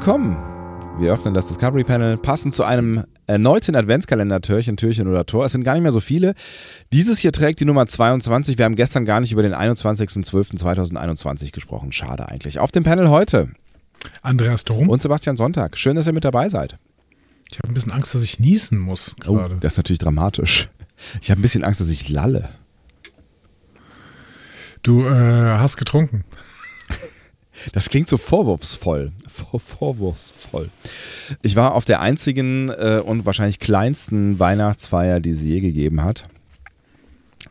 Willkommen. Wir öffnen das Discovery Panel passend zu einem erneuten Adventskalender Türchen, Türchen oder Tor. Es sind gar nicht mehr so viele. Dieses hier trägt die Nummer 22. Wir haben gestern gar nicht über den 21.12.2021 gesprochen. Schade eigentlich. Auf dem Panel heute Andreas Dom. und Sebastian Sonntag. Schön, dass ihr mit dabei seid. Ich habe ein bisschen Angst, dass ich niesen muss Oh, gerade. das ist natürlich dramatisch. Ich habe ein bisschen Angst, dass ich lalle. du äh, hast getrunken. Das klingt so vorwurfsvoll. Vor, vorwurfsvoll. Ich war auf der einzigen äh, und wahrscheinlich kleinsten Weihnachtsfeier, die sie je gegeben hat.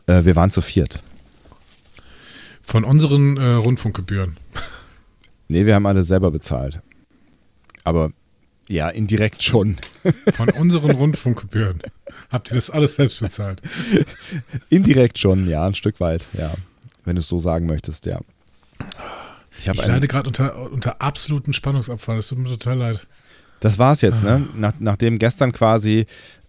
Äh, wir waren zu viert. Von unseren äh, Rundfunkgebühren. Nee, wir haben alle selber bezahlt. Aber ja, indirekt schon. Von unseren Rundfunkgebühren. Habt ihr das alles selbst bezahlt? Indirekt schon, ja, ein Stück weit, ja. Wenn du es so sagen möchtest, ja. Ich Ich leide gerade unter, unter absolutem Spannungsabfall. Das tut mir total leid. Das war's jetzt, Ah. ne? Nach, nachdem gestern quasi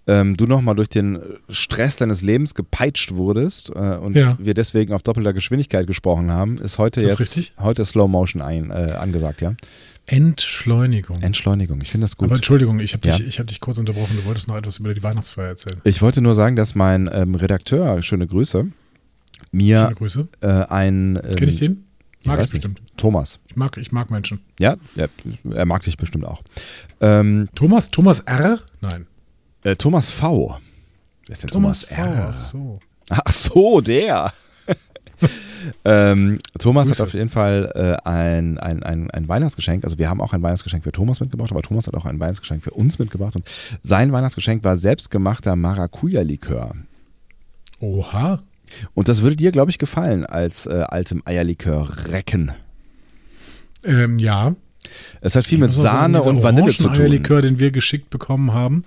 ähm, du nochmal durch den Stress deines Lebens gepeitscht wurdest äh, und Ja. wir deswegen auf doppelter Geschwindigkeit gesprochen haben, ist heute Das jetzt richtig. heute Slow Motion ein, äh, angesagt, ja? Entschleunigung. Entschleunigung, ich finde das gut. Aber Entschuldigung, ich habe Ja. dich, ich hab dich kurz unterbrochen. Du wolltest noch etwas über die Weihnachtsfeier erzählen. ich wollte nur sagen, dass mein ähm, Redakteur, schöne Grüße, mir Schöne Grüße. äh, ein ähm, Kenn ich den? Mag ich nicht. bestimmt. Thomas, Ich mag, ich mag Menschen. ja, ja, er mag dich bestimmt auch. Ähm, Thomas, Thomas R? Nein. äh, Thomas V. Wer ist denn Thomas, V. R? Ach so. Ach so, der. ähm, Thomas Grüße. hat auf jeden Fall äh, ein, ein, ein, ein Weihnachtsgeschenk. Also wir haben auch ein Weihnachtsgeschenk für Thomas mitgebracht, aber Thomas hat auch ein Weihnachtsgeschenk für uns mitgebracht. Und sein Weihnachtsgeschenk war selbstgemachter Maracuja-Likör. Oha. Und das würde dir, glaube ich, gefallen als äh, altem Eierlikör-Recken. Ähm, ja. Es hat viel Ich mit sagen, Sahne dieser und Vanille zu tun. Orangeneierlikör, den wir geschickt bekommen haben,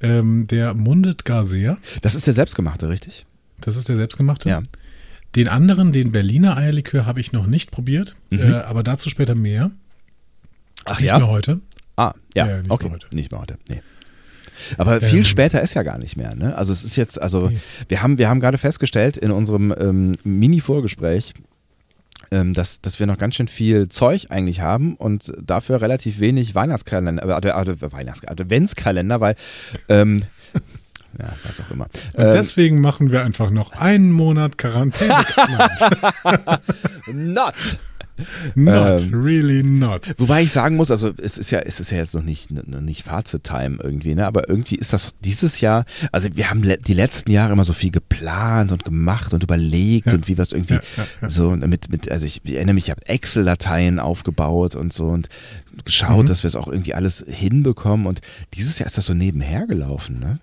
ähm, der mundet gar sehr. Das ist der selbstgemachte, richtig? Das ist der selbstgemachte. Ja. Den anderen, den Berliner Eierlikör, habe ich noch nicht probiert, Mhm. äh, aber dazu später mehr. Ach nicht mehr heute. Ah, ja, Ja, nicht okay. mehr heute. Nicht mehr heute, nee. Aber viel Ähm. später ist ja gar nicht mehr, ne? Also es ist jetzt, also Nee. wir haben, wir haben gerade festgestellt in unserem ähm, Mini-Vorgespräch, ähm, dass, dass wir noch ganz schön viel Zeug eigentlich haben und dafür relativ wenig Weihnachtskalender, äh, Ad- Ad- Weihnachts Adventskalender, weil ähm, ja, was auch immer. Und Ähm, deswegen machen wir einfach noch einen Monat Quarantäne. Not! Not, Ähm. really not. Wobei ich sagen muss, also es ist ja, es ist ja jetzt noch nicht, noch nicht Fazit-Time irgendwie, ne? Aber irgendwie ist das dieses Jahr, also wir haben le die letzten Jahre immer so viel geplant und gemacht und überlegt Ja. und wie was irgendwie Ja, ja, so und mit, mit, also ich, ich erinnere mich, ich habe Excel-Dateien aufgebaut und so und geschaut, Mhm. dass wir es auch irgendwie alles hinbekommen und dieses Jahr ist das so nebenher gelaufen, ne?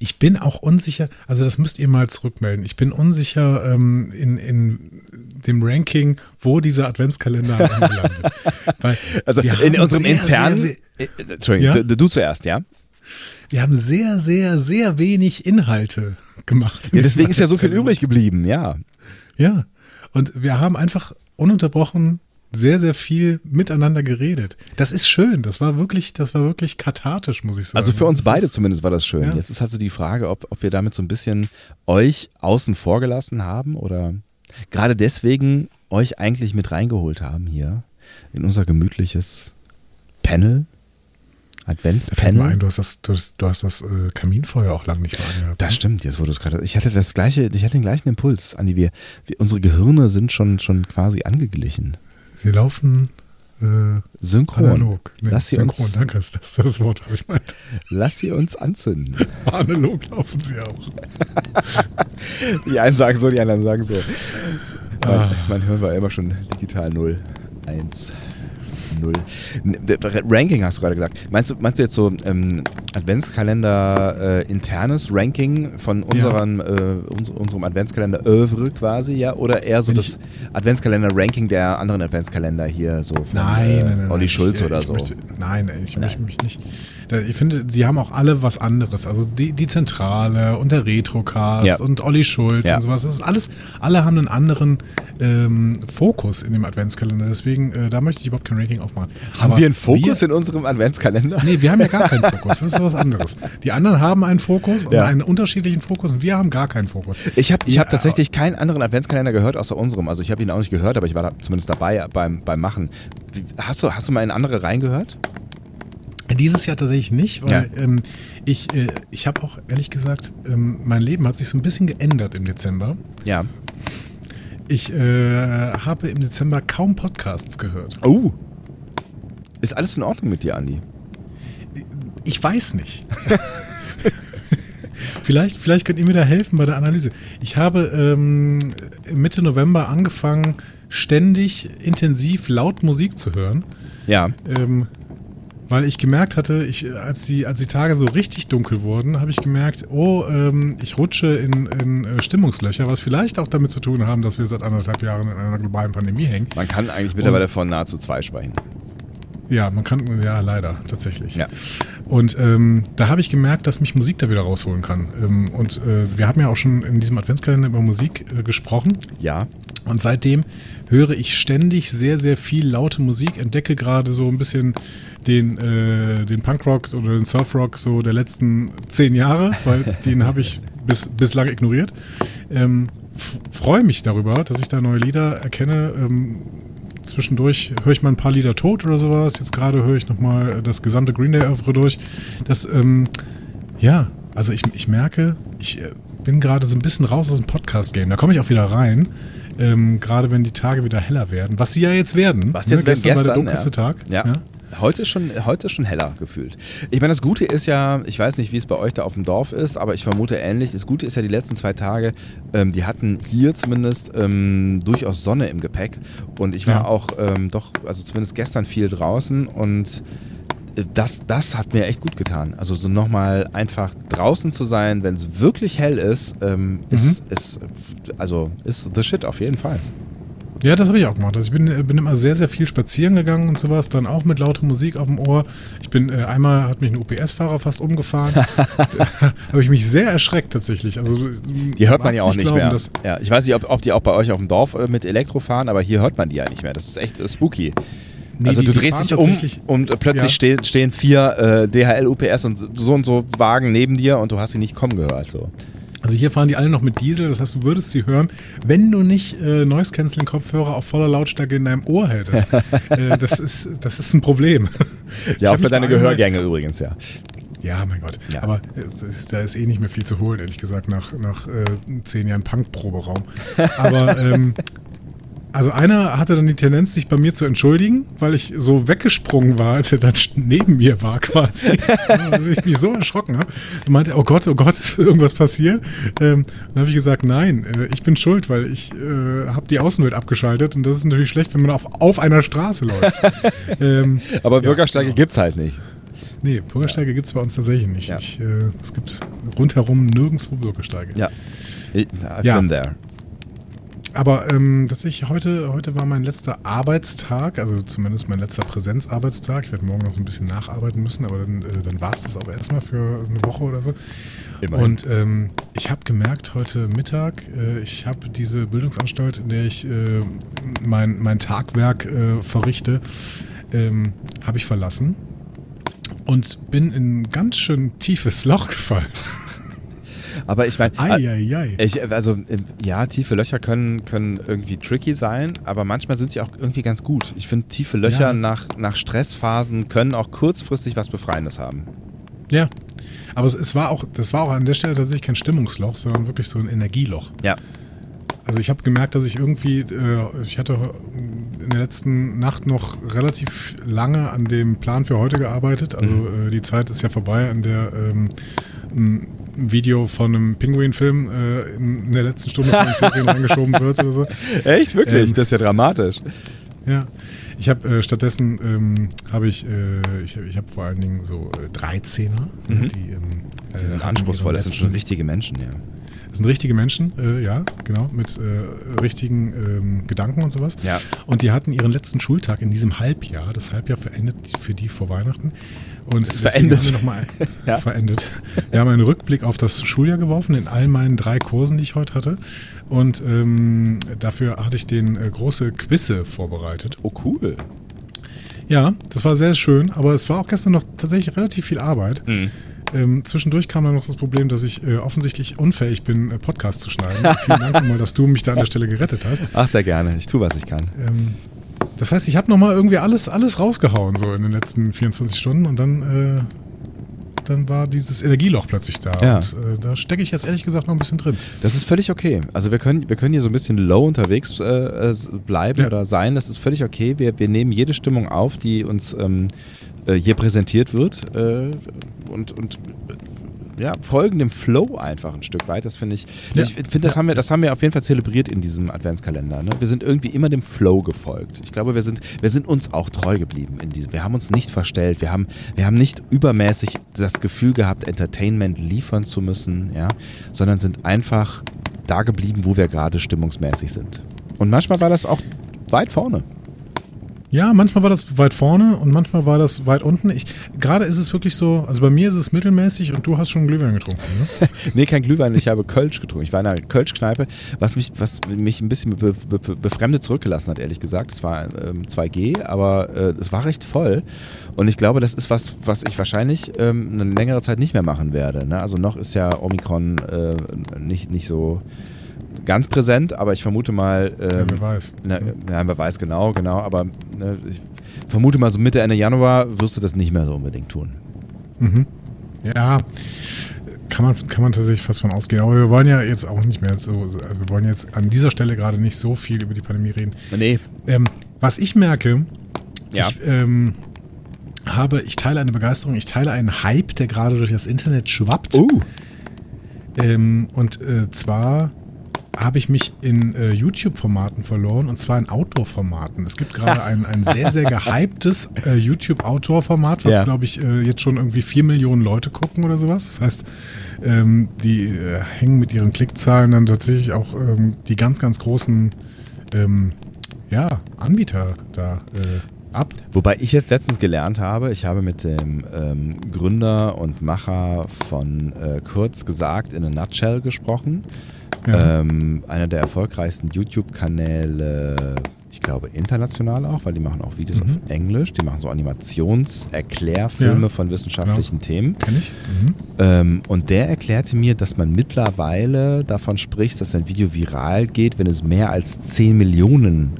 Ich bin auch unsicher, also das müsst ihr mal zurückmelden. Ich bin unsicher ähm, in, in dem Ranking, wo dieser Adventskalender angelandet. Also in unserem sehr, internen, Sehr, äh, Entschuldigung, Ja? du, du zuerst, ja? wir haben sehr, sehr, sehr wenig Inhalte gemacht. ja deswegen ist ja so viel übrig geblieben, ja. Ja. Und wir haben einfach ununterbrochen sehr, sehr viel miteinander geredet. Das ist schön. Das war wirklich, das war wirklich kathartisch, muss ich sagen. Also für uns Das beide ist- zumindest war das schön. Ja. Jetzt ist halt so die Frage, ob, ob wir damit so ein bisschen euch außen vor gelassen haben oder gerade deswegen euch eigentlich mit reingeholt haben hier in unser gemütliches Panel. Mir ein, Adventspanel. du hast das, du hast, du hast das äh, Kaminfeuer auch lang nicht mehr angehabt. Das stimmt, jetzt wurde es gerade. Ich hatte das gleiche, ich hatte den gleichen Impuls, Andi. Wir, wir, unsere Gehirne sind schon, schon quasi angeglichen. Sie laufen äh, Synchron. analog. Nee, Lass sie synchron, uns- danke, ist das das Wort, was ich meinte. Lass sie uns anzünden. Analog laufen sie auch. Die einen sagen so, die anderen sagen so. Mein, Ah. mein Hirn war immer schon digital 0, 1, 0. Ranking hast du gerade gesagt. Meinst du, meinst du jetzt so ähm, Adventskalender äh, internes Ranking von unseren, ja. äh, uns, unserem Adventskalender Oeuvre quasi, ja? Oder eher so Wenn das Adventskalender-Ranking der anderen Adventskalender hier, so von nein, äh, nein, nein, Olli Schulz oder so? Möchte, nein, ich nein. möchte mich nicht ich finde, die haben auch alle was anderes. Also die, die Zentrale und der Retrocast ja. und Olli Schulz ja. und sowas. Das ist alles, alle haben einen anderen ähm, Fokus in dem Adventskalender. Deswegen, äh, da möchte ich überhaupt kein Ranking aufmachen. Haben Aber wir einen Fokus wir, in unserem Adventskalender? Nee, wir haben ja gar keinen Fokus. Das ist was anderes. Die anderen haben einen Fokus und ja. einen unterschiedlichen Fokus und wir haben gar keinen Fokus. Ich habe ich hab tatsächlich keinen anderen Adventskalender gehört außer unserem. Also ich habe ihn auch nicht gehört, aber ich war da zumindest dabei beim, beim Machen. Hast du, hast du mal in andere reingehört? Dieses Jahr tatsächlich nicht, weil ja. ähm, ich, äh, ich habe auch ehrlich gesagt, ähm, mein Leben hat sich so ein bisschen geändert im Dezember. Ja. Ich äh, habe im Dezember kaum Podcasts gehört. Oh. Ist alles in Ordnung mit dir, Andi? Ich weiß nicht. vielleicht, vielleicht könnt ihr mir da helfen bei der Analyse. Ich habe ähm, Mitte November angefangen, ständig intensiv laut Musik zu hören. Ja. Ähm, weil ich gemerkt hatte, ich, als, die, als die Tage so richtig dunkel wurden, habe ich gemerkt, oh, ähm, ich rutsche in, in äh, Stimmungslöcher, was vielleicht auch damit zu tun haben, dass wir seit anderthalb Jahren in einer globalen Pandemie hängen. Man kann eigentlich mittlerweile Und, von nahezu zwei sprechen. Ja, man kann, ja, leider, tatsächlich. Ja. Und ähm, da habe ich gemerkt, dass mich Musik da wieder rausholen kann. Ähm, und äh, wir haben ja auch schon in diesem Adventskalender über Musik äh, gesprochen. Ja. Und seitdem höre ich ständig sehr, sehr viel laute Musik, entdecke gerade so ein bisschen den, äh, den Punkrock oder den Surfrock so der letzten zehn Jahre, weil den habe ich bis, bislang ignoriert. Ähm, Freue mich darüber, dass ich da neue Lieder erkenne. Ähm, zwischendurch höre ich mal ein paar Lieder tot oder sowas. Jetzt gerade höre ich nochmal das gesamte Green Day Oeuvre durch. Das, ähm, ja, also ich, ich merke, ich äh, bin gerade so ein bisschen raus aus dem Podcast-Game. Da komme ich auch wieder rein. Ähm, gerade wenn die Tage wieder heller werden. Was sie ja jetzt werden. Was jetzt ne? gestern, gestern war der dunkelste ja. Tag. ja. ja. Heute ist, schon, heute ist schon heller gefühlt. Ich meine, das Gute ist ja, ich weiß nicht, wie es bei euch da auf dem Dorf ist, aber ich vermute ähnlich. Das Gute ist ja, die letzten zwei Tage, ähm, die hatten hier zumindest ähm, durchaus Sonne im Gepäck. Und ich war ja. auch ähm, doch, also zumindest gestern viel draußen und äh, das, das hat mir echt gut getan. Also so nochmal einfach draußen zu sein, wenn es wirklich hell ist, ähm, ist, mhm. ist, also ist the shit auf jeden Fall. Ja, das habe ich auch gemacht. Also ich bin, äh, bin immer sehr, sehr viel spazieren gegangen und sowas, dann auch mit lauter Musik auf dem Ohr. Ich bin, äh, einmal hat mich ein UPS-Fahrer fast umgefahren. habe ich mich sehr erschreckt tatsächlich. Also, die hört man ja auch nicht glauben, mehr. Ja, ich weiß nicht, ob, ob, die auch bei euch auf dem Dorf äh, mit Elektro fahren, aber hier hört man die ja nicht mehr. Das ist echt äh, spooky. Nee, also die, du drehst dich um und plötzlich ja. stehen, stehen vier äh, DHL, UPS und so und so Wagen neben dir und du hast sie nicht kommen gehört. So. Also hier fahren die alle noch mit Diesel, das heißt, du würdest sie hören, wenn du nicht äh, Noise Canceling Kopfhörer auf voller Lautstärke in deinem Ohr hättest. äh, das, ist, das ist ein Problem. Ja, auch für deine Gehörgänge übrigens, ja. Ja, mein Gott. Ja. Aber äh, da ist eh nicht mehr viel zu holen, ehrlich gesagt, nach, nach äh, zehn Jahren Punk-Proberaum. Aber ähm, also einer hatte dann die Tendenz, sich bei mir zu entschuldigen, weil ich so weggesprungen war, als er dann neben mir war quasi. also ich mich so erschrocken habe. Und meinte, oh Gott, oh Gott, ist irgendwas passiert? Ähm, dann habe ich gesagt, nein, äh, ich bin schuld, weil ich äh, habe die Außenwelt abgeschaltet und das ist natürlich schlecht, wenn man auf, auf einer Straße läuft. ähm, Aber Bürgersteige ja, genau. es halt nicht. Nee, Bürgersteige gibt es bei uns tatsächlich nicht. Ja. Ich, äh, es gibt rundherum nirgendwo Bürgersteige. Ja. I've ja. been there aber ähm, tatsächlich, heute, heute war mein letzter Arbeitstag, also zumindest mein letzter Präsenzarbeitstag. Ich werde morgen noch ein bisschen nacharbeiten müssen, aber dann, äh, dann war es das auch erstmal für eine Woche oder so. Immerhin. Und ähm, ich habe gemerkt heute Mittag, äh, ich habe diese Bildungsanstalt, in der ich äh, mein, mein Tagwerk äh, verrichte, ähm, habe ich verlassen und bin in ein ganz schön tiefes Loch gefallen. Aber ich meine, äh, also ja, tiefe Löcher können, können irgendwie tricky sein, aber manchmal sind sie auch irgendwie ganz gut. Ich finde, tiefe Löcher ja. nach, nach Stressphasen können auch kurzfristig was Befreiendes haben. Ja, aber es, es, war auch, das war auch an der Stelle tatsächlich kein Stimmungsloch, sondern wirklich so ein Energieloch. Ja. Also ich habe gemerkt, dass ich irgendwie, äh, ich hatte in der letzten Nacht noch relativ lange an dem Plan für heute gearbeitet. Also mhm. äh, die Zeit ist ja vorbei, an der ähm, ein Video von einem Pinguin-Film äh, in der letzten Stunde von den Ferien reingeschoben wird oder so. Echt? Wirklich? Ähm, das ist ja dramatisch. Ja. Ich habe äh, stattdessen ähm, habe ich, äh, ich, ich habe vor allen Dingen so äh, 13er, Mhm. die, ähm, Die sind äh, anspruchsvoll, das sind schon richtige Menschen, ja. Das sind richtige Menschen, äh, ja, genau, mit äh, richtigen ähm, Gedanken und sowas. Ja. Und die hatten ihren letzten Schultag in diesem Halbjahr. Das Halbjahr verendet für die vor Weihnachten. Und deswegen verendet. haben wir noch mal Ja. verendet. Wir haben einen Rückblick auf das Schuljahr geworfen in all meinen drei Kursen, die ich heute hatte. Und ähm, dafür hatte ich den äh, große Quizze vorbereitet. Oh, cool. Ja, das war sehr schön, aber es war auch gestern noch tatsächlich relativ viel Arbeit. Mhm. Ähm, zwischendurch kam dann noch das Problem, dass ich äh, offensichtlich unfähig bin, äh, Podcast zu schneiden. Vielen Dank nochmal, dass du mich da an der Stelle gerettet hast. Ach, sehr gerne. Ich tue, was ich kann. Ähm, das heißt, ich habe nochmal irgendwie alles, alles rausgehauen so in den letzten 24 Stunden und dann, äh, dann war dieses Energieloch plötzlich da. Ja. Und äh, da stecke ich jetzt ehrlich gesagt noch ein bisschen drin. Das ist völlig okay. Also wir können, wir können hier so ein bisschen low unterwegs äh, äh, bleiben Ja. oder sein. Das ist völlig okay. Wir, wir nehmen jede Stimmung auf, die uns ähm, äh, hier präsentiert wird äh, und, und äh, ja, folgen dem Flow einfach ein Stück weit. Das finde ich. Ja. Ich finde, das, haben wir, das haben wir auf jeden Fall zelebriert in diesem Adventskalender. Ne? Wir sind irgendwie immer dem Flow gefolgt. Ich glaube, wir sind, wir sind uns auch treu geblieben in diesem. Wir haben uns nicht verstellt. Wir haben, wir haben nicht übermäßig das Gefühl gehabt, Entertainment liefern zu müssen, ja, sondern sind einfach da geblieben, wo wir gerade stimmungsmäßig sind. Und manchmal war das auch weit vorne. Ja, manchmal war das weit vorne und manchmal war das weit unten. Gerade ist es wirklich so, also bei mir ist es mittelmäßig und du hast schon Glühwein getrunken. Ne? Nee, kein Glühwein, ich habe Kölsch getrunken. Ich war in einer Kölschkneipe, was mich, was mich ein bisschen be be befremdet zurückgelassen hat, ehrlich gesagt. Es war ähm, 2G, aber äh, es war recht voll. Und ich glaube, das ist was, was ich wahrscheinlich ähm, eine längere Zeit nicht mehr machen werde. Ne? Also noch ist ja Omikron äh, nicht, nicht so ganz präsent, aber ich vermute mal. Ja, Ähm, wer weiß. na, ja, wer weiß genau, genau, aber ne, ich vermute mal so Mitte, Ende Januar wirst du das nicht mehr so unbedingt tun. Mhm. Ja, kann man, kann man tatsächlich fast von ausgehen. Aber wir wollen ja jetzt auch nicht mehr so, also wir wollen jetzt an dieser Stelle gerade nicht so viel über die Pandemie reden. Nee. Ähm, was ich merke, Ja. ich ähm, habe, ich teile eine Begeisterung, ich teile einen Hype, der gerade durch das Internet schwappt. Uh. Ähm, und äh, zwar habe ich mich in äh, YouTube-Formaten verloren und zwar in Outdoor-Formaten. Es gibt gerade ein, ein sehr, sehr gehyptes äh, YouTube-Outdoor-Format, was, Ja. glaube ich, äh, jetzt schon irgendwie vier Millionen Leute gucken oder sowas. Das heißt, ähm, die äh, hängen mit ihren Klickzahlen dann tatsächlich auch ähm, die ganz, ganz großen ähm, ja, Anbieter da äh, ab. Wobei ich jetzt letztens gelernt habe, ich habe mit dem ähm, Gründer und Macher von äh, Kurz gesagt in a Nutshell gesprochen. Ja. Ähm, einer der erfolgreichsten YouTube-Kanäle, ich glaube international auch, weil die machen auch Videos Mhm. auf Englisch. Die machen so Animationserklärfilme Ja. von wissenschaftlichen Themen. Kenn ich? Mhm. Ähm, und der erklärte mir, dass man mittlerweile davon spricht, dass ein Video viral geht, wenn es mehr als 10 Millionen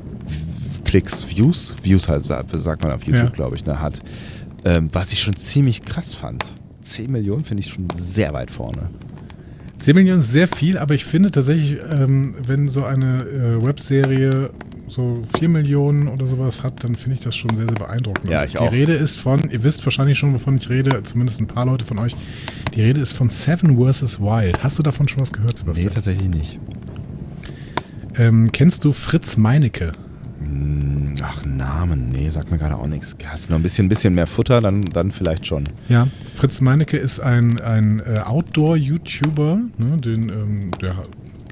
Klicks, Views, Views halt, sa- sagt man auf YouTube, Ja. glaube ich, ne, hat. Ähm, was ich schon ziemlich krass fand. 10 Millionen finde ich schon sehr weit vorne. 10 Millionen ist sehr viel, aber ich finde tatsächlich, ähm, wenn so eine äh, Webserie so 4 Millionen oder sowas hat, dann finde ich das schon sehr, sehr beeindruckend. Ja, ich die auch. Rede ist von, ihr wisst wahrscheinlich schon, wovon ich rede, zumindest ein paar Leute von euch. Die Rede ist von Seven vs. Wild. Hast du davon schon was gehört, Nee, Sebastian? tatsächlich nicht. ähm, kennst du Fritz Meinecke? Hm, Ach, Namen, nee, sagt mir gerade auch nichts. Hast du noch ein bisschen, bisschen mehr Futter, dann, dann vielleicht schon. Ja, Fritz Meinecke ist ein, ein äh, Outdoor-YouTuber, ne, den, ähm, der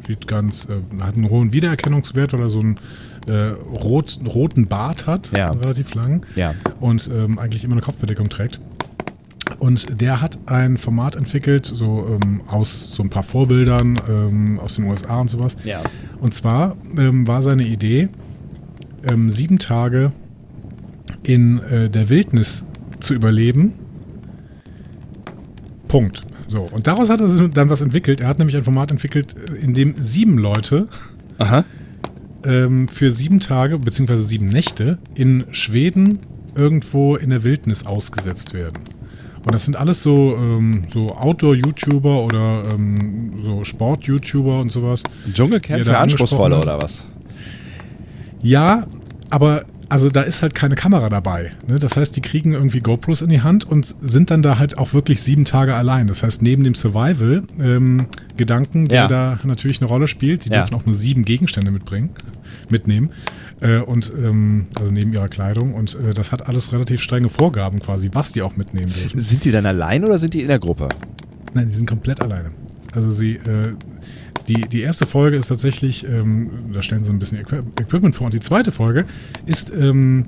sieht ganz, äh, hat einen hohen Wiedererkennungswert, weil er so einen äh, rot, roten Bart hat, Ja. relativ lang, Ja. und ähm, eigentlich immer eine Kopfbedeckung trägt. Und der hat ein Format entwickelt, so ähm, aus so ein paar Vorbildern ähm, aus den USA und sowas. Ja. Und zwar ähm, war seine Idee, ähm, sieben Tage in äh, der Wildnis zu überleben. Punkt. So, und daraus hat er dann was entwickelt. Er hat nämlich ein Format entwickelt, äh, in dem sieben Leute ähm, für sieben Tage bzw. sieben Nächte in Schweden irgendwo in der Wildnis ausgesetzt werden. Und das sind alles so, ähm, so Outdoor-YouTuber oder ähm, so Sport-YouTuber und sowas. Dschungelcamp für Anspruchsvolle oder was? Ja, aber also da ist halt keine Kamera dabei. Ne? Das heißt, die kriegen irgendwie GoPros in die Hand und sind dann da halt auch wirklich sieben Tage allein. Das heißt, neben dem Survival-Gedanken, ähm, der Ja. da natürlich eine Rolle spielt, die Ja. dürfen auch nur sieben Gegenstände mitbringen, mitnehmen. Äh, und ähm, also neben ihrer Kleidung. Und äh, das hat alles relativ strenge Vorgaben quasi, was die auch mitnehmen dürfen. Sind die dann allein oder sind die in der Gruppe? Nein, die sind komplett alleine. Also sie, äh, die, die erste Folge ist tatsächlich, ähm, da stellen sie ein bisschen Equi Equipment vor. Und die zweite Folge ist, ähm,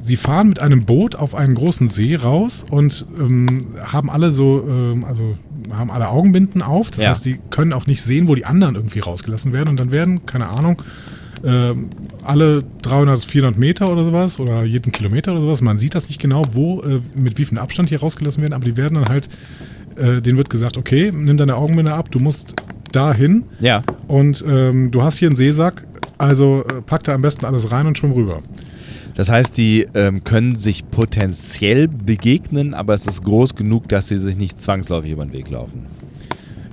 sie fahren mit einem Boot auf einen großen See raus und ähm, haben alle so, ähm, also haben alle Augenbinden auf. Das Ja. heißt, die können auch nicht sehen, wo die anderen irgendwie rausgelassen werden. Und dann werden, keine Ahnung, ähm, alle 300, 400 Meter oder sowas oder jeden Kilometer oder sowas. Man sieht das nicht genau, wo, äh, mit wie viel Abstand hier rausgelassen werden, aber die werden dann halt, äh, denen wird gesagt, okay, nimm deine Augenbinde ab, du musst dahin Ja. und ähm, du hast hier einen Seesack, also äh, pack da am besten alles rein und schwimm rüber. Das heißt, die ähm, können sich potenziell begegnen, aber es ist groß genug, dass sie sich nicht zwangsläufig über den Weg laufen.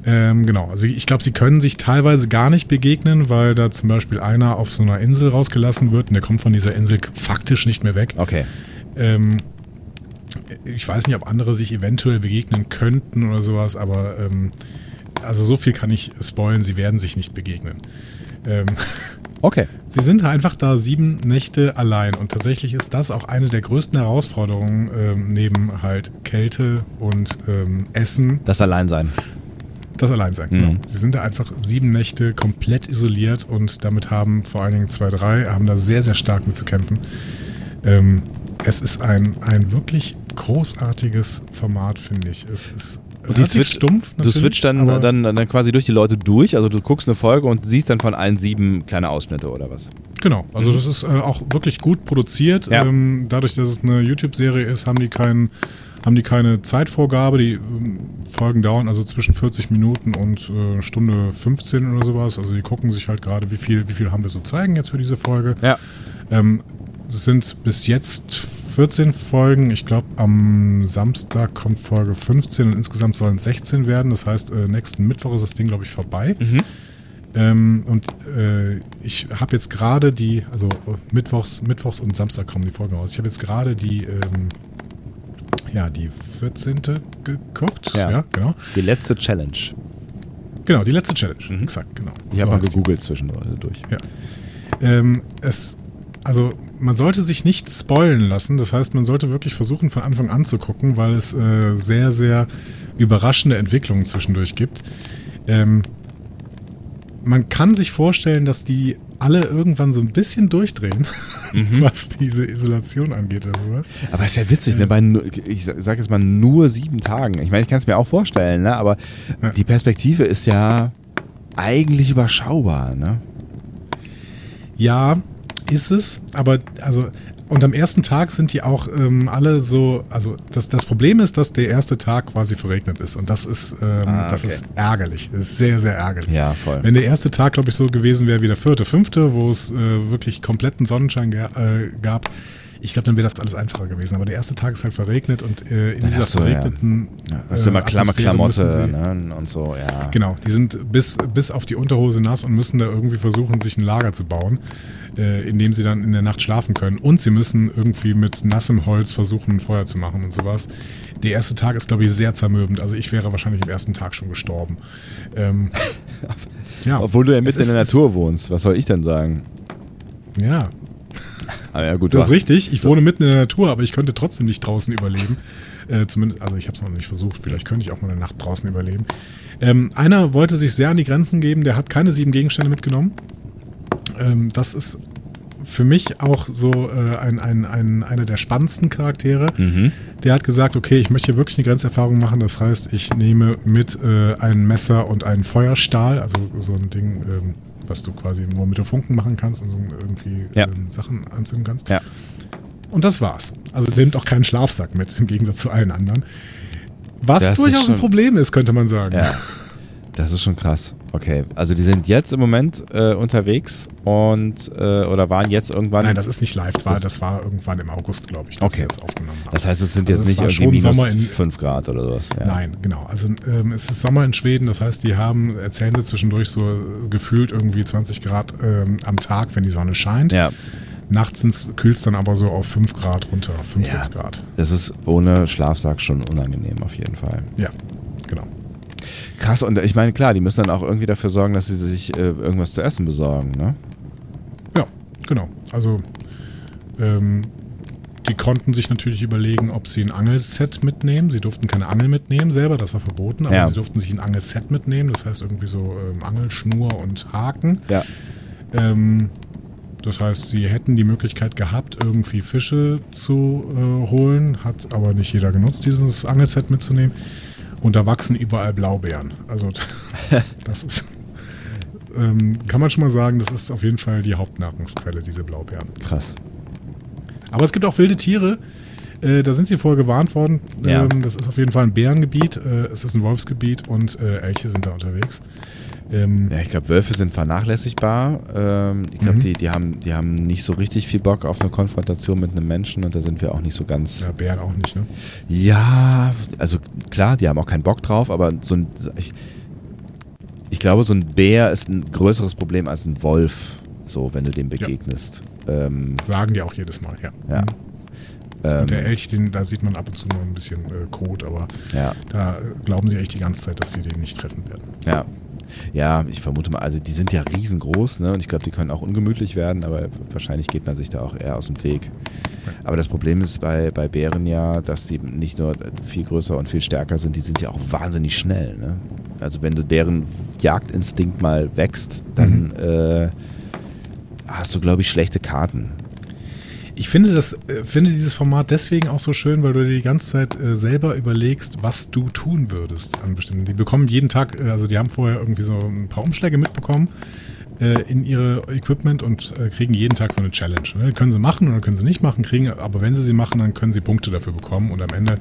Ähm, genau, also ich glaube, sie können sich teilweise gar nicht begegnen, weil da zum Beispiel einer auf so einer Insel rausgelassen wird und der kommt von dieser Insel faktisch nicht mehr weg. Okay. Ähm, ich weiß nicht, ob andere sich eventuell begegnen könnten oder sowas, aber ähm, also so viel kann ich spoilen, sie werden sich nicht begegnen. Ähm, Okay. sie sind einfach da sieben Nächte allein und tatsächlich ist das auch eine der größten Herausforderungen ähm, neben halt Kälte und ähm, Essen, Das Alleinsein. das Alleinsein. Mhm. Genau. Sie sind da einfach sieben Nächte komplett isoliert und damit haben vor allen Dingen zwei, drei, haben da sehr, sehr stark mit zu kämpfen. Ähm, es ist ein, ein wirklich großartiges Format, finde ich. Es ist Und die switcht, stumpf. du switcht dann, dann, dann quasi durch die Leute durch. Also du guckst eine Folge und siehst dann von allen sieben kleine Ausschnitte oder was. Genau, also das ist äh, auch wirklich gut produziert. Mhm. Ja. Ähm, dadurch, dass es eine YouTube-Serie ist, haben die, keinen, haben die keine Zeitvorgabe. Die ähm, Folgen dauern also zwischen 40 Minuten und äh, Stunde 15 oder sowas. Also die gucken sich halt gerade, wie viel, wie viel haben wir so zeigen jetzt für diese Folge. Ja. Ähm, es sind bis jetzt 14 Folgen. Ich glaube, am Samstag kommt Folge 15 und insgesamt sollen es 16 werden. Das heißt, äh, nächsten Mittwoch ist das Ding, glaube ich, vorbei. Mhm. Ähm, und äh, ich habe jetzt gerade die, also äh, Mittwochs, Mittwochs und Samstag kommen die Folgen raus. Ich habe jetzt gerade die, ähm, ja, die 14. geguckt. Ja. Ja, genau. Die letzte Challenge. Genau, die letzte Challenge. Mhm. Exakt, genau. Ich habe So mal heißt die. gegoogelt zwischendurch. Ja. Ähm, es, also man sollte sich nicht spoilen lassen. Das heißt, man sollte wirklich versuchen, von Anfang an zu gucken, weil es äh, sehr, sehr überraschende Entwicklungen zwischendurch gibt. Ähm, man kann sich vorstellen, dass die alle irgendwann so ein bisschen durchdrehen, was diese Isolation angeht oder sowas. Aber ist ja witzig, ne? Bei, ich sage jetzt mal nur sieben Tagen. Ich meine, ich kann es mir auch vorstellen, ne? aber Ja. die Perspektive ist ja eigentlich überschaubar. Ne? Ja, ist es, aber also und am ersten Tag sind die auch ähm, alle so, also das, das Problem ist, dass der erste Tag quasi verregnet ist und das ist, ähm, Ah, das okay. ist ärgerlich, das ist sehr, sehr ärgerlich. Ja, voll. Wenn der erste Tag, glaube ich, so gewesen wäre wie der vierte, fünfte, wo es äh, wirklich kompletten Sonnenschein äh, gab, ich glaube, dann wäre das alles einfacher gewesen. Aber der erste Tag ist halt verregnet und äh, in Dann dieser du, ja. verregneten Ja, hast du immer klamme Atmosphäre müssen Klamotte ne? und so, ja. Genau, die sind bis, bis auf die Unterhose nass und müssen da irgendwie versuchen, sich ein Lager zu bauen, äh, in dem sie dann in der Nacht schlafen können. Und sie müssen irgendwie mit nassem Holz versuchen, ein Feuer zu machen und sowas. Der erste Tag ist, glaube ich, sehr zermürbend. Also ich wäre wahrscheinlich am ersten Tag schon gestorben. Ähm, ja, Obwohl du ja mitten in ist- der Natur wohnst. Was soll ich denn sagen? Ja, Aber ja, gut, das ist richtig. Ich wohne mitten in der Natur, aber ich könnte trotzdem nicht draußen überleben. Äh, zumindest, also ich habe es noch nicht versucht. Vielleicht könnte ich auch mal eine Nacht draußen überleben. Ähm, einer wollte sich sehr an die Grenzen geben. Der hat keine sieben Gegenstände mitgenommen. Ähm, das ist für mich auch so äh, ein, ein, ein, einer der spannendsten Charaktere. Mhm. Der hat gesagt, okay, ich möchte hier wirklich eine Grenzerfahrung machen. Das heißt, ich nehme mit äh, ein Messer und einen Feuerstahl, also so ein Ding, ähm, was du quasi nur mit dem Funken machen kannst und so irgendwie Ja. ähm, Sachen anzünden kannst. Ja. Und das war's. Also nimmt auch keinen Schlafsack mit, im Gegensatz zu allen anderen. Was Das durchaus ein Problem ist, könnte man sagen. Ja. Das ist schon krass. Okay, also die sind jetzt im Moment äh, unterwegs und äh, oder waren jetzt irgendwann. Nein, das ist nicht live, war, Das- war irgendwann im August, glaube ich, dass Okay. das aufgenommen haben. das heißt, es sind Also jetzt nicht irgendwie minus Sommer in- 5 Grad oder sowas. Ja. Nein, genau. Also ähm, es ist Sommer in Schweden, das heißt, die haben, erzählen sie zwischendurch so gefühlt irgendwie 20 Grad ähm, am Tag, wenn die Sonne scheint. Ja. Nachts kühlt es dann aber so auf 5 Grad runter, 5, Ja. 6 Grad. Das ist ohne Schlafsack schon unangenehm auf jeden Fall. Ja, genau. Krass, und ich meine, klar, die müssen dann auch irgendwie dafür sorgen, dass sie sich äh, irgendwas zu essen besorgen, ne? Ja, genau. Also ähm, die konnten sich natürlich überlegen, ob sie ein Angelset mitnehmen. Sie durften keine Angel mitnehmen selber, das war verboten, aber Ja. sie durften sich ein Angelset mitnehmen, das heißt irgendwie so ähm, Angelschnur und Haken. Ja. Ähm, das heißt, sie hätten die Möglichkeit gehabt, irgendwie Fische zu äh, holen, hat aber nicht jeder genutzt, dieses Angelset mitzunehmen. Und da wachsen überall Blaubeeren. Also das ist, ähm, kann man schon mal sagen, das ist auf jeden Fall die Hauptnahrungsquelle, diese Blaubeeren. Krass. Aber es gibt auch wilde Tiere. Äh, da sind sie vorher gewarnt worden. Ja. Ähm, das ist auf jeden Fall ein Bärengebiet. Äh, es ist ein Wolfsgebiet und äh, Elche sind da unterwegs. Ähm, Ja, ich glaube, Wölfe sind vernachlässigbar. Ähm, ich glaube, Mhm. die, die, haben, die haben nicht so richtig viel Bock auf eine Konfrontation mit einem Menschen und da sind wir auch nicht so ganz. ja, Bären auch nicht, ne? Ja, also klar, die haben auch keinen Bock drauf, aber so ein. Ich, ich glaube, so ein Bär ist ein größeres Problem als ein Wolf, so, wenn du dem begegnest. Ähm, Sagen die auch jedes Mal, ja. Ja. Mhm. ähm, der Elch, den, da sieht man ab und zu noch ein bisschen äh, Kot, aber ja, da glauben sie echt die ganze Zeit, dass sie den nicht treffen werden. ja. Ja, ich vermute mal, also die sind ja riesengroß, ne? Und ich glaube, die können auch ungemütlich werden, aber wahrscheinlich geht man sich da auch eher aus dem Weg. Aber das Problem ist bei, bei Bären ja, dass die nicht nur viel größer und viel stärker sind, die sind ja auch wahnsinnig schnell. Ne? Also wenn du deren Jagdinstinkt mal wächst, dann äh, hast du, glaube ich, schlechte Karten. Ich finde, das, äh, finde dieses Format deswegen auch so schön, weil du dir die ganze Zeit äh, selber überlegst, was du tun würdest an bestimmten. Die bekommen jeden Tag, äh, also die haben vorher irgendwie so ein paar Umschläge mitbekommen in ihre Equipment und äh, kriegen jeden Tag so eine Challenge. Ne? Können sie machen oder können sie nicht machen, kriegen, aber wenn sie sie machen, dann können sie Punkte dafür bekommen und am Ende,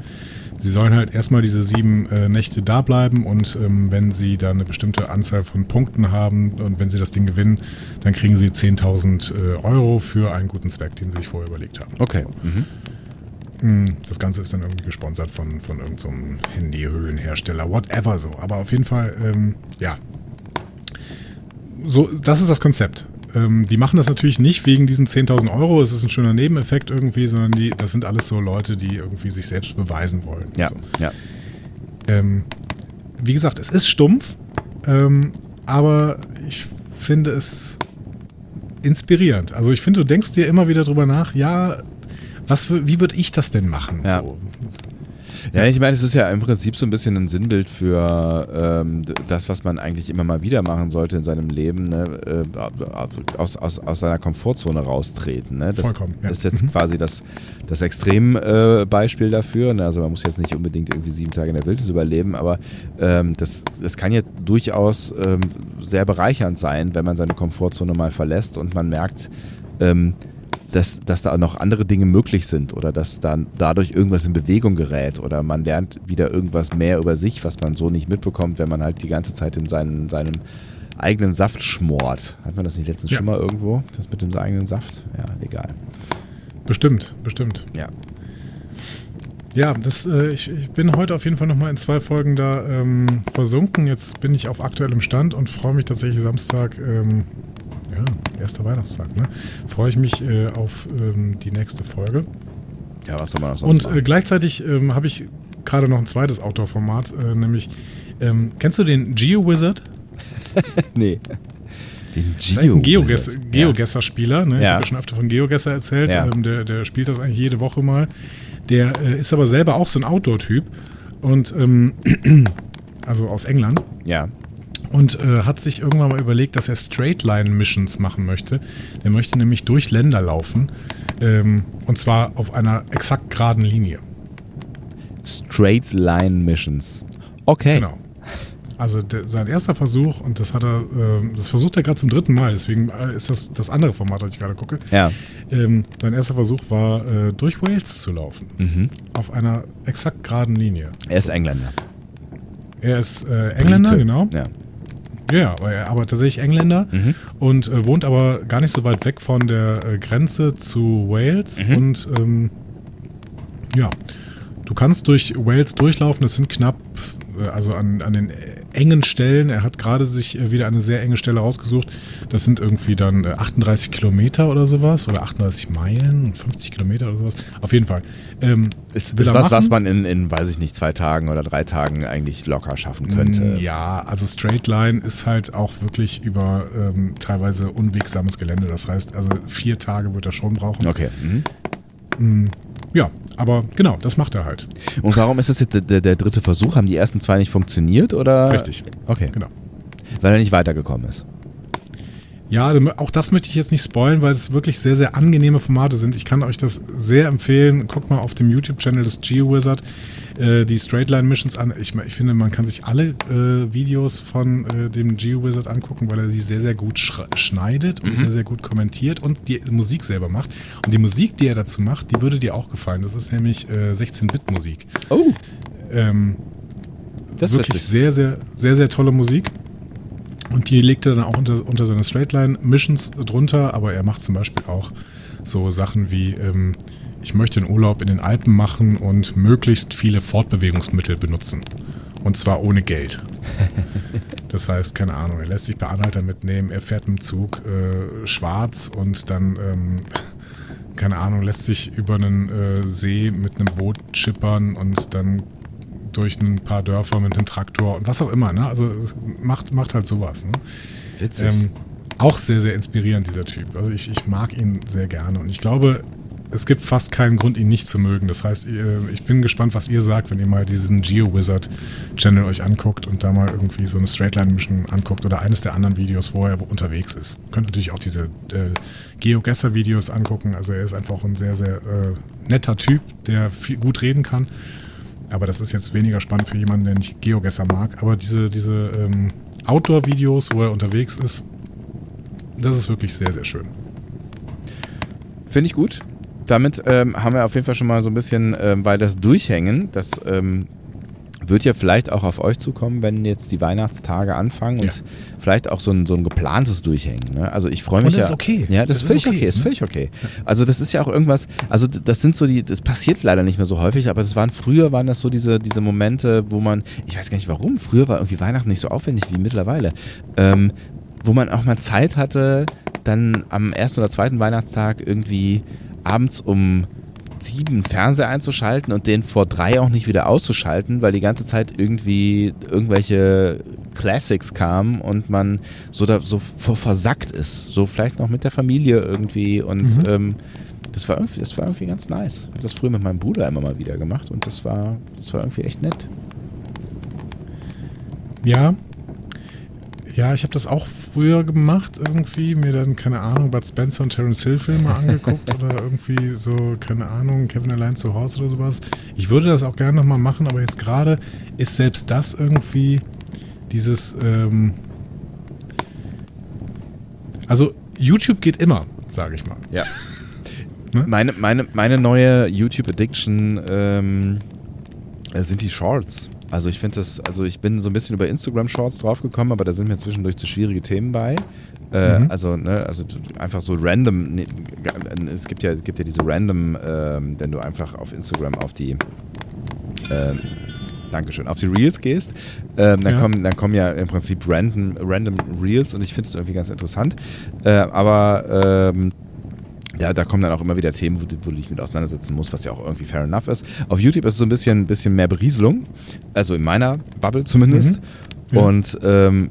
sie sollen halt erstmal diese sieben äh, Nächte da bleiben und ähm, wenn sie dann eine bestimmte Anzahl von Punkten haben und wenn sie das Ding gewinnen, dann kriegen sie 10.000 äh, Euro für einen guten Zweck, den sie sich vorher überlegt haben. Okay. Mhm. Mm, Das Ganze ist dann irgendwie gesponsert von, von irgendeinem so Handyhüllenhersteller, whatever so. Aber auf jeden Fall, ähm, ja. So, das ist das Konzept. Ähm, die machen das natürlich nicht wegen diesen 10.000 Euro, es ist ein schöner Nebeneffekt irgendwie, sondern die, das sind alles so Leute, die irgendwie sich selbst beweisen wollen. Ja, So. ja. Ähm, wie gesagt, es ist stumpf, ähm, aber ich finde es inspirierend. Also ich finde, du denkst dir immer wieder drüber nach, ja, was, wie würde ich das denn machen? Ja. So. Ja, ich meine, es ist ja im Prinzip so ein bisschen ein Sinnbild für ähm, das, was man eigentlich immer mal wieder machen sollte in seinem Leben, ne? äh, aus, aus, aus seiner Komfortzone raustreten. Ne? Das Vollkommen, ja. ist jetzt Mhm. quasi das, das Extrembeispiel äh, dafür. Ne? Also man muss jetzt nicht unbedingt irgendwie sieben Tage in der Wildnis überleben, aber ähm, das, das kann ja durchaus ähm, sehr bereichernd sein, wenn man seine Komfortzone mal verlässt und man merkt, ähm, dass, dass da noch andere Dinge möglich sind oder dass dann dadurch irgendwas in Bewegung gerät oder man lernt wieder irgendwas mehr über sich, was man so nicht mitbekommt, wenn man halt die ganze Zeit in seinen, seinem eigenen Saft schmort. Hat man das nicht letztens Ja. schon mal irgendwo? Das mit dem eigenen Saft? Ja, egal. Bestimmt, bestimmt. Ja. Ja, das, äh, ich, ich bin heute auf jeden Fall nochmal in zwei Folgen da ähm, versunken. Jetzt bin ich auf aktuellem Stand und freue mich tatsächlich Samstag, ähm, ja, erster Weihnachtstag, ne? Freue ich mich äh, auf ähm, die nächste Folge. Ja, was soll man sonst Und äh, gleichzeitig ähm, habe ich gerade noch ein zweites Outdoor-Format, äh, nämlich, ähm, kennst du den GeoWizard? nee. Den Das Geo Geoges- Geogesser-Spieler. Ne? Ich Ja. habe ja schon öfter von Geogesser erzählt. Ja. Ähm, der, der spielt das eigentlich jede Woche mal. Der äh, ist aber selber auch so ein Outdoor-Typ. Und ähm, also aus England. Ja. Und äh, hat sich irgendwann mal überlegt, dass er Straight-Line-Missions machen möchte. Der möchte nämlich durch Länder laufen. Ähm, und zwar auf einer exakt geraden Linie. Straight Line Missions. Okay. Genau. Also der, sein erster Versuch, und das hat er, ähm, das versucht er gerade zum dritten Mal, deswegen äh, ist das das andere Format, das ich gerade gucke. Ja. Ähm, sein erster Versuch war, äh, durch Wales zu laufen. Mhm. Auf einer exakt geraden Linie. Er ist Engländer. Er ist äh, Engländer, Brite. genau. Ja. Ja, aber, er, aber tatsächlich Engländer Mhm. und äh, wohnt aber gar nicht so weit weg von der äh, Grenze zu Wales. Mhm. Und ähm, ja, du kannst durch Wales durchlaufen. Das sind knapp, äh, also an, an den engen Stellen. Er hat gerade sich äh, wieder eine sehr enge Stelle rausgesucht. Das sind irgendwie dann äh, 38 Kilometer oder sowas oder 38 Meilen, 50 Kilometer oder sowas. Auf jeden Fall. Ähm, Ist, ist was, machen. was man in, in, weiß ich nicht, zwei Tagen oder drei Tagen eigentlich locker schaffen könnte. Mm, Ja, also Straight Line ist halt auch wirklich über ähm, teilweise unwegsames Gelände. Das heißt, also vier Tage wird er schon brauchen. Okay. Mhm. Ja, aber genau, das macht er halt. Und warum ist das jetzt der, der, der dritte Versuch? Haben die ersten zwei nicht funktioniert oder? Richtig. Okay. Genau. Weil er nicht weitergekommen ist. Ja, auch das möchte ich jetzt nicht spoilen, weil es wirklich sehr, sehr angenehme Formate sind. Ich kann euch das sehr empfehlen. Guckt mal auf dem YouTube-Channel des GeoWizard äh, die Straightline-Missions an. Ich, ich finde, man kann sich alle äh, Videos von äh, dem GeoWizard angucken, weil er sie sehr, sehr gut sch schneidet und sehr, sehr gut kommentiert und die Musik selber macht. Und die Musik, die er dazu macht, die würde dir auch gefallen. Das ist nämlich äh, 16-Bit-Musik. Oh, Ähm, das ist wirklich sehr, sehr, sehr, sehr tolle Musik. Und die legt er dann auch unter, unter seine Straightline-Missions drunter, aber er macht zum Beispiel auch so Sachen wie, ähm, ich möchte den Urlaub in den Alpen machen und möglichst viele Fortbewegungsmittel benutzen. Und zwar ohne Geld. Das heißt, keine Ahnung, er lässt sich bei Anhalter mitnehmen, er fährt mit dem Zug äh, schwarz und dann, ähm, keine Ahnung, lässt sich über einen äh, See mit einem Boot schippern und dann durch ein paar Dörfer mit einem Traktor und was auch immer. Ne? Also es macht, macht halt sowas. Ne? Witzig. Ähm, auch sehr, sehr inspirierend, dieser Typ. Also ich, ich mag ihn sehr gerne und ich glaube, es gibt fast keinen Grund, ihn nicht zu mögen. Das heißt, ihr- ich bin gespannt, was ihr sagt, wenn ihr mal diesen GeoWizard-Channel euch anguckt und da mal irgendwie so eine Straightline-Mission anguckt oder eines der anderen Videos, wo er unterwegs ist. Könnt natürlich auch diese äh, GeoGesser-Videos angucken. Also er ist einfach ein sehr, sehr äh, netter Typ, der viel, gut reden kann. Aber das ist jetzt weniger spannend für jemanden, der nicht Geogesser mag. Aber diese, diese ähm, Outdoor-Videos, wo er unterwegs ist, das ist wirklich sehr, sehr schön. Finde ich gut. Damit ähm, haben wir auf jeden Fall schon mal so ein bisschen, ähm, weil das Durchhängen, das ähm, wird ja vielleicht auch auf euch zukommen, wenn jetzt die Weihnachtstage anfangen und Ja. vielleicht auch so ein, so ein geplantes Durchhängen. Ne? Also ich freue mich Und das ja. ist okay. Ja, das, Das ist völlig okay, okay, ist ne? völlig okay. Also das ist ja auch irgendwas, also das sind so die, das passiert leider nicht mehr so häufig, aber das waren früher waren das so diese, diese Momente, wo man, ich weiß gar nicht warum, früher war irgendwie Weihnachten nicht so aufwendig wie mittlerweile, ähm, wo man auch mal Zeit hatte, dann am ersten oder zweiten Weihnachtstag irgendwie abends um sieben Fernseher einzuschalten und den vor drei auch nicht wieder auszuschalten, weil die ganze Zeit irgendwie irgendwelche Classics kamen und man so da so versackt ist. So vielleicht noch mit der Familie irgendwie und Mhm. ähm, das war irgendwie, das war irgendwie ganz nice. Ich habe das früher mit meinem Bruder immer mal wieder gemacht und das war, das war irgendwie echt nett. Ja. Ja, ich habe das auch früher gemacht, irgendwie, mir dann, keine Ahnung, Bud Spencer und Terence Hill Filme angeguckt oder irgendwie so, keine Ahnung, Kevin allein zu Hause oder sowas. Ich würde das auch gerne nochmal machen, aber jetzt gerade ist selbst das irgendwie dieses, ähm, also YouTube geht immer, sage ich mal. Ja. Ne? Meine, meine, meine neue YouTube-Addiction ähm, äh, sind die Shorts. Also ich finde das, also ich bin so ein bisschen über Instagram Shorts draufgekommen, aber da sind mir zwischendurch zu schwierige Themen bei. Äh, Mhm. Also, ne, also einfach so random, ne, es gibt ja, es gibt ja diese random, ähm, wenn du einfach auf Instagram auf die ähm, Dankeschön, auf die Reels gehst, ähm, dann, Ja. kommen, dann kommen ja im Prinzip random, random Reels und ich finde es irgendwie ganz interessant. Äh, aber ähm, ja, da kommen dann auch immer wieder Themen, wo, du- wo du dich mit auseinandersetzen musst, was ja auch irgendwie fair enough ist. Auf YouTube ist es so ein bisschen, bisschen mehr Berieselung, also in meiner Bubble zumindest. Mhm. Ja. Und ähm,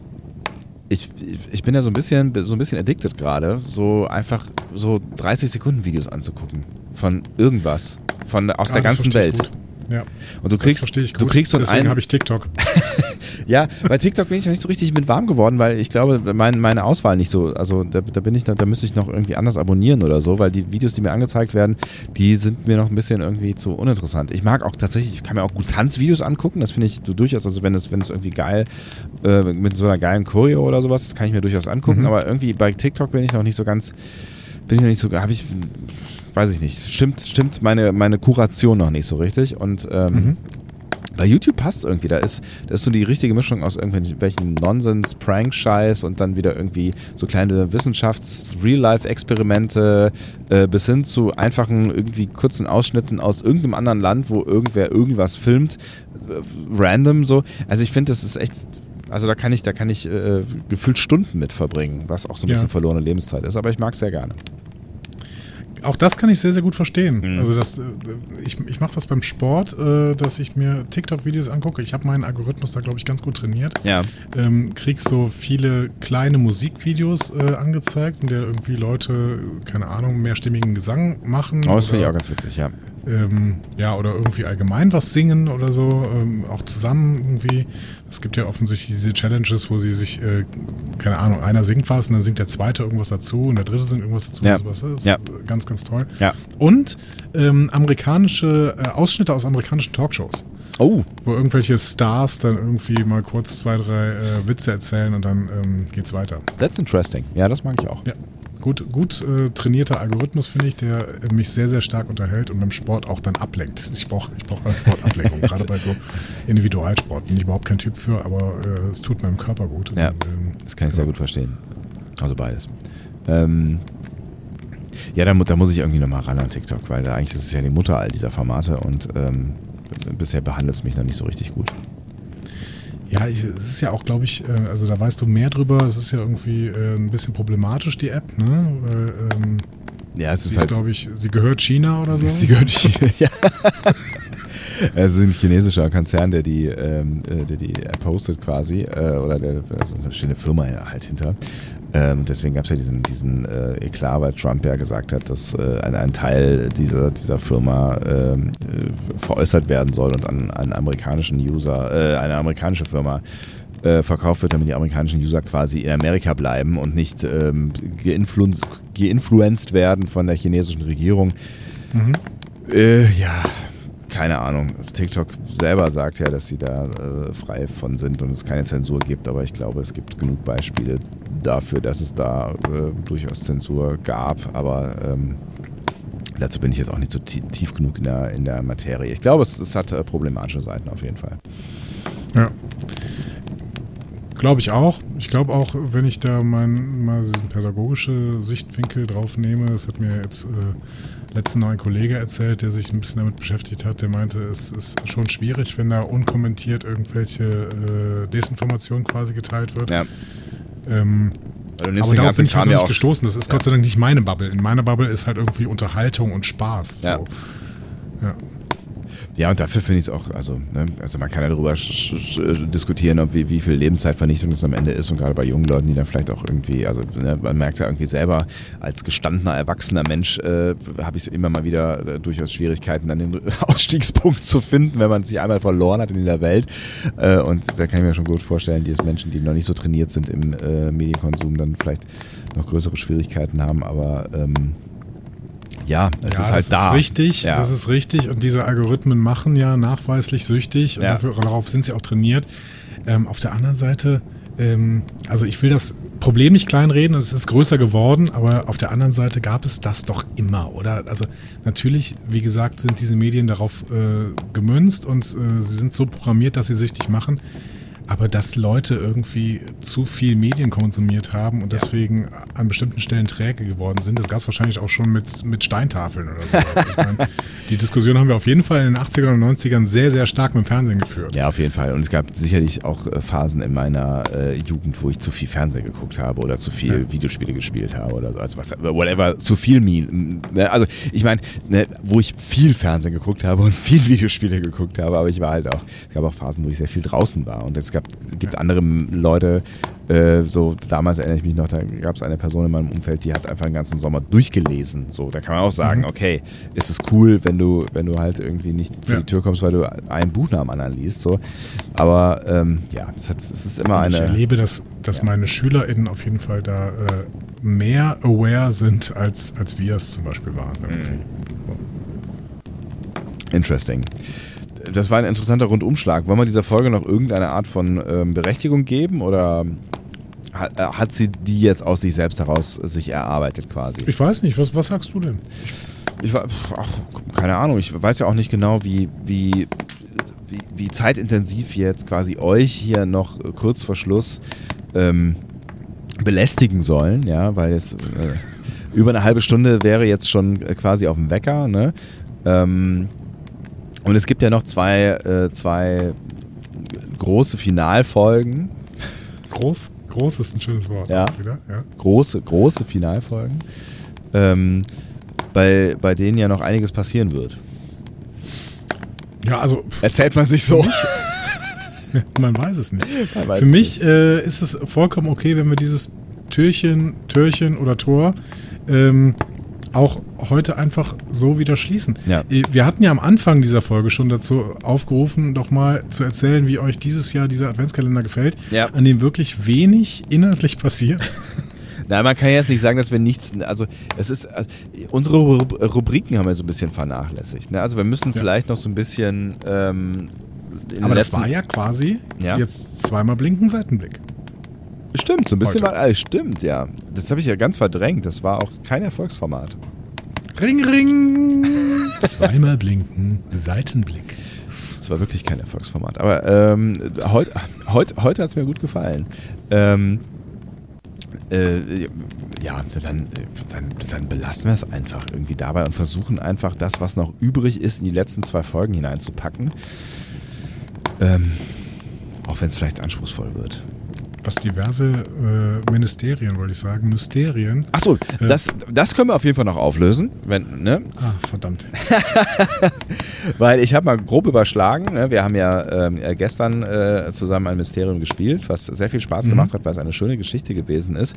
ich, ich bin ja so ein bisschen, so ein bisschen addicted gerade, so einfach so 30 Sekunden Videos anzugucken von irgendwas, von aus Ah, der das ganzen Welt. gut. Ja, Und du das kriegst, verstehe ich gut. du kriegst so Deswegen einen, habe ich TikTok. ja, bei TikTok bin ich noch nicht so richtig mit warm geworden, weil ich glaube, mein, meine Auswahl nicht so, also da, da bin ich, da, da müsste ich noch irgendwie anders abonnieren oder so, weil die Videos, die mir angezeigt werden, die sind mir noch ein bisschen irgendwie zu uninteressant. Ich mag auch tatsächlich, ich kann mir auch gut Tanzvideos angucken, das finde ich so durchaus, also wenn es, wenn es irgendwie geil, äh, mit so einer geilen Choreo oder sowas, das kann ich mir durchaus angucken, Mhm. aber irgendwie bei TikTok bin ich noch nicht so ganz, bin ich noch nicht so, habe ich, weiß ich nicht, stimmt, stimmt meine, meine Kuration noch nicht so richtig und ähm, Mhm. Bei YouTube passt irgendwie. Da ist, da ist so die richtige Mischung aus irgendwelchen Nonsens, Prank-Scheiß und dann wieder irgendwie so kleine Wissenschafts-Real-Life-Experimente äh, bis hin zu einfachen, irgendwie kurzen Ausschnitten aus irgendeinem anderen Land, wo irgendwer irgendwas filmt. Äh, random so. Also ich finde, das ist echt Also da kann ich, da kann ich äh, gefühlt Stunden mit verbringen, was auch so ein Ja. bisschen verlorene Lebenszeit ist, aber ich mag es sehr gerne. Auch das kann ich sehr, sehr gut verstehen. Mhm. Also das, äh, ich, ich mache das beim Sport, äh, dass ich mir TikTok-Videos angucke. Ich habe meinen Algorithmus da, glaube ich, ganz gut trainiert. Ja. Ähm, krieg so viele kleine Musikvideos äh, angezeigt, in der irgendwie Leute, keine Ahnung, mehrstimmigen Gesang machen. Oh, das finde ich auch ganz witzig, ja. Ähm, ja, oder irgendwie allgemein was singen oder so, ähm, auch zusammen irgendwie. Es gibt ja offensichtlich diese Challenges, wo sie sich, äh, keine Ahnung, einer singt was und dann singt der zweite irgendwas dazu und der dritte singt irgendwas dazu. Ja. Sowas. Das ist Ja. ganz, ganz toll. Ja. Und ähm, amerikanische äh, Ausschnitte aus amerikanischen Talkshows, Oh, wo irgendwelche Stars dann irgendwie mal kurz zwei, drei äh, Witze erzählen und dann ähm, geht's weiter. that's interesting. Ja, das mag ich auch. Ja. Gut, gut äh, trainierter Algorithmus, finde ich, der mich sehr, sehr stark unterhält und beim Sport auch dann ablenkt. Ich brauche ich brauch beim Sport Ablenkung, gerade bei so Individualsport. Bin ich überhaupt kein Typ für, aber äh, es tut meinem Körper gut. Und, Ja. ähm, Das kann ich sehr gut verstehen. Also beides. Ähm, ja, da, da muss ich irgendwie nochmal ran an TikTok, weil da eigentlich ist es ja die Mutter all dieser Formate und ähm, bisher behandelt es mich noch nicht so richtig gut. Ja, ich, es ist ja auch, glaube ich, äh, also da weißt du mehr drüber. Es ist ja irgendwie äh, ein bisschen problematisch, die App, ne? Weil, ähm, Ja, es ist ist, halt. glaube ich, sie gehört China oder so. Sie gehört China, ja. Es ist ein chinesischer Konzern, der die, ähm, äh, der die App hostet quasi, äh, oder der, also da steht eine Firma halt hinter. Ähm, deswegen gab es ja diesen, diesen äh, Eklat, weil Trump ja gesagt hat, dass äh, ein, ein Teil dieser, dieser Firma ähm, äh, veräußert werden soll und an einen amerikanischen User, äh, eine amerikanische Firma äh, verkauft wird, damit die amerikanischen User quasi in Amerika bleiben und nicht ähm, geinflu geinfluenced werden von der chinesischen Regierung. Mhm. Äh, ja, keine Ahnung. TikTok selber sagt ja, dass sie da äh, frei von sind und es keine Zensur gibt, aber ich glaube, es gibt genug Beispiele dafür, dass es da äh, durchaus Zensur gab, aber ähm, dazu bin ich jetzt auch nicht so tie- tief genug in der, in der Materie. Ich glaube, es, es hat äh, problematische Seiten auf jeden Fall. Ja. Glaube ich auch. Ich glaube auch, wenn ich da mein, mal diesen pädagogische Sichtwinkel drauf nehme, das hat mir jetzt äh, letztens noch ein Kollege erzählt, der sich ein bisschen damit beschäftigt hat, der meinte, es ist schon schwierig, wenn da unkommentiert irgendwelche äh, Desinformation quasi geteilt wird. Ja. Ähm, nimmst aber darauf bin ich halt noch nicht gestoßen. Das ist Ja. Gott sei Dank nicht meine Bubble. In meiner Bubble ist halt irgendwie Unterhaltung und Spaß. Ja. So. Ja. Ja, und dafür finde ich es auch, also, ne, also man kann ja darüber äh, diskutieren, ob wie, wie viel Lebenszeitvernichtung das am Ende ist und gerade bei jungen Leuten, die dann vielleicht auch irgendwie, also ne, man merkt ja irgendwie selber, als gestandener, erwachsener Mensch äh, habe ich immer mal wieder äh, durchaus Schwierigkeiten, dann den Ausstiegspunkt zu finden, wenn man sich einmal verloren hat in dieser Welt. Äh, und da kann ich mir schon gut vorstellen, dass Menschen, die noch nicht so trainiert sind im äh, Medienkonsum, dann vielleicht noch größere Schwierigkeiten haben, aber ähm, ja, es ja, ist halt das da. ist richtig, Ja. das ist richtig. Und diese Algorithmen machen ja nachweislich süchtig und Ja. dafür, darauf sind sie auch trainiert. Ähm, auf der anderen Seite, ähm, also ich will das Problem nicht kleinreden und es ist größer geworden, aber auf der anderen Seite gab es das doch immer, oder? Also natürlich, wie gesagt, sind diese Medien darauf äh, gemünzt und äh, sie sind so programmiert, dass sie süchtig machen. Aber dass Leute irgendwie zu viel Medien konsumiert haben und deswegen an bestimmten Stellen träge geworden sind, das gab es wahrscheinlich auch schon mit, mit Steintafeln oder sowas. Ich meine, die Diskussion haben wir auf jeden Fall in den 80ern und 90ern sehr, sehr stark mit dem Fernsehen geführt. Ja, auf jeden Fall. Und es gab sicherlich auch äh, Phasen in meiner äh, Jugend, wo ich zu viel Fernsehen geguckt habe oder zu viel Ja. Videospiele gespielt habe oder so. Also was, whatever, zu viel Mi- ne, Also ich meine, ne, wo ich viel Fernsehen geguckt habe und viel Videospiele geguckt habe, aber ich war halt auch, es gab auch Phasen, wo ich sehr viel draußen war. Und es gab, gibt andere Leute, äh, so damals erinnere ich mich noch, da gab es eine Person in meinem Umfeld, die hat einfach den ganzen Sommer durchgelesen. So, da kann man auch sagen, Mhm. okay, ist es cool, wenn du, wenn du halt irgendwie nicht vor Ja. die Tür kommst, weil du ein Buch nach dem anderen liest. So. Aber ähm, ja, es, ist immer Und ich eine. erlebe, dass, dass Ja. meine SchülerInnen auf jeden Fall da äh, mehr aware sind, als, als wir es zum Beispiel waren. irgendwie. Interesting. Das war ein interessanter Rundumschlag. Wollen wir dieser Folge noch irgendeine Art von ähm, Berechtigung geben oder hat, äh, hat sie die jetzt aus sich selbst heraus sich erarbeitet quasi? Ich weiß nicht, was, was sagst du denn? Ich war, pf, ach, keine Ahnung, ich weiß ja auch nicht genau, wie, wie, wie, wie zeitintensiv jetzt quasi euch hier noch kurz vor Schluss ähm, belästigen sollen, ja, weil jetzt äh, über eine halbe Stunde wäre jetzt schon äh, quasi auf dem Wecker, ne? Ähm, und es gibt ja noch zwei, äh, zwei große Finalfolgen. Groß, groß ist ein schönes Wort. Ja. Wieder, ja. Große, große Finalfolgen, ähm, bei, bei denen ja noch einiges passieren wird. ja, also Erzählt man sich so. man weiß es nicht. Weiß Für mich äh, ist es vollkommen okay, wenn wir dieses Türchen, Türchen oder Tor ähm, auch heute einfach so wieder schließen. Ja. Äh, Wir hatten ja am Anfang dieser Folge schon dazu aufgerufen, doch mal zu erzählen, wie euch dieses Jahr dieser Adventskalender gefällt, Ja. an dem wirklich wenig inhaltlich passiert. Nein, man kann jetzt nicht sagen, dass wir nichts. Also, es ist. Also, unsere Rub- Rubriken haben wir so ein bisschen vernachlässigt. Ne? Also, wir müssen Ja. vielleicht noch so ein bisschen. Ähm, Aber das war ja quasi Ja. jetzt zweimal blinken Seitenblick. Stimmt, so ein bisschen Heute. war. Äh, stimmt, ja. Das habe ich ja ganz verdrängt. Das war auch kein Erfolgsformat. Ring, ring! Zweimal blinken, Seitenblick. Das war wirklich kein Erfolgsformat. Aber ähm, heut, heut, heute hat es mir gut gefallen. Ähm, äh, ja, dann, dann, dann belassen wir es einfach irgendwie dabei und versuchen einfach das, was noch übrig ist, in die letzten zwei Folgen hineinzupacken. Ähm, auch wenn es vielleicht anspruchsvoll wird. Was diverse äh, Ministerien, wollte ich sagen, Mysterien. Achso, Ja. das, das können wir auf jeden Fall noch auflösen. Wenn, ne? Ah, verdammt. Weil ich habe mal grob überschlagen. Ne? Wir haben ja ähm, äh, gestern äh, zusammen ein Mysterium gespielt, was sehr viel Spaß Mhm. gemacht hat, weil es eine schöne Geschichte gewesen ist,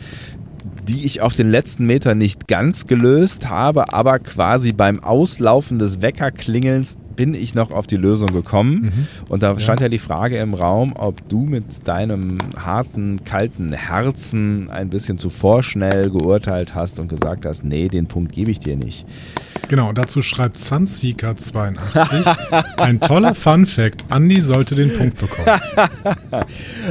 die ich auf den letzten Meter nicht ganz gelöst habe, aber quasi beim Auslaufen des Weckerklingelns bin ich noch auf die Lösung gekommen. Mhm. Und da stand ja die Frage im Raum, ob du mit deinem harten, kalten Herzen ein bisschen zu vorschnell geurteilt hast und gesagt hast, nee, den Punkt gebe ich dir nicht. Genau, dazu schreibt Sunseeker82. ein toller Fun Fact. Andy sollte den Punkt bekommen.